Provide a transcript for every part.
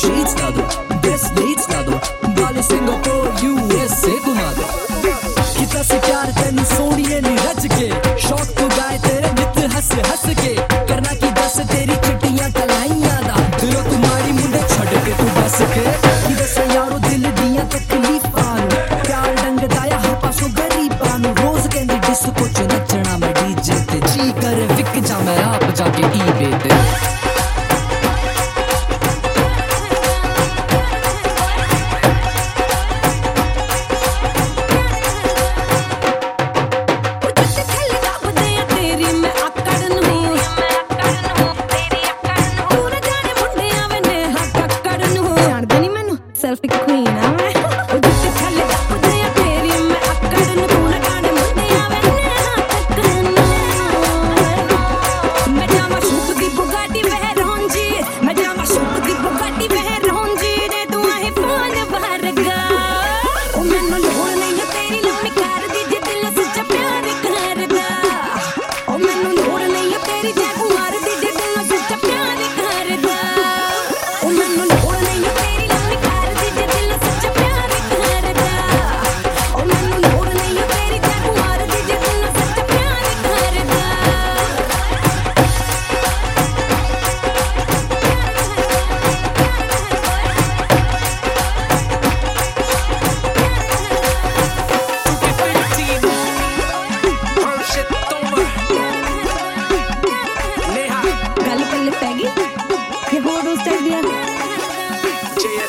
sheets ना दो best dates ना दो बाले सिंगापुर यूएसए घुमा दो कितना से प्यार तेन सोनिए नी रच के। शौक तो गाए तेरे नित हंस हंस के। करना की दस, तेरी चिट्टियाँ कलाइयाँ दा। दिलो तुम्हारी मुंडे छड़ के तू बस के। दस यारो दिल दिया तकलीफां प्यार डंग दाया हो पासो गरीबां रोज कहंदी डिस्को च नचना मैं डीजे ते। जी करे, विक जा मैं आप जाके ईबे ते। myself the queen.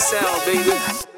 sound, baby.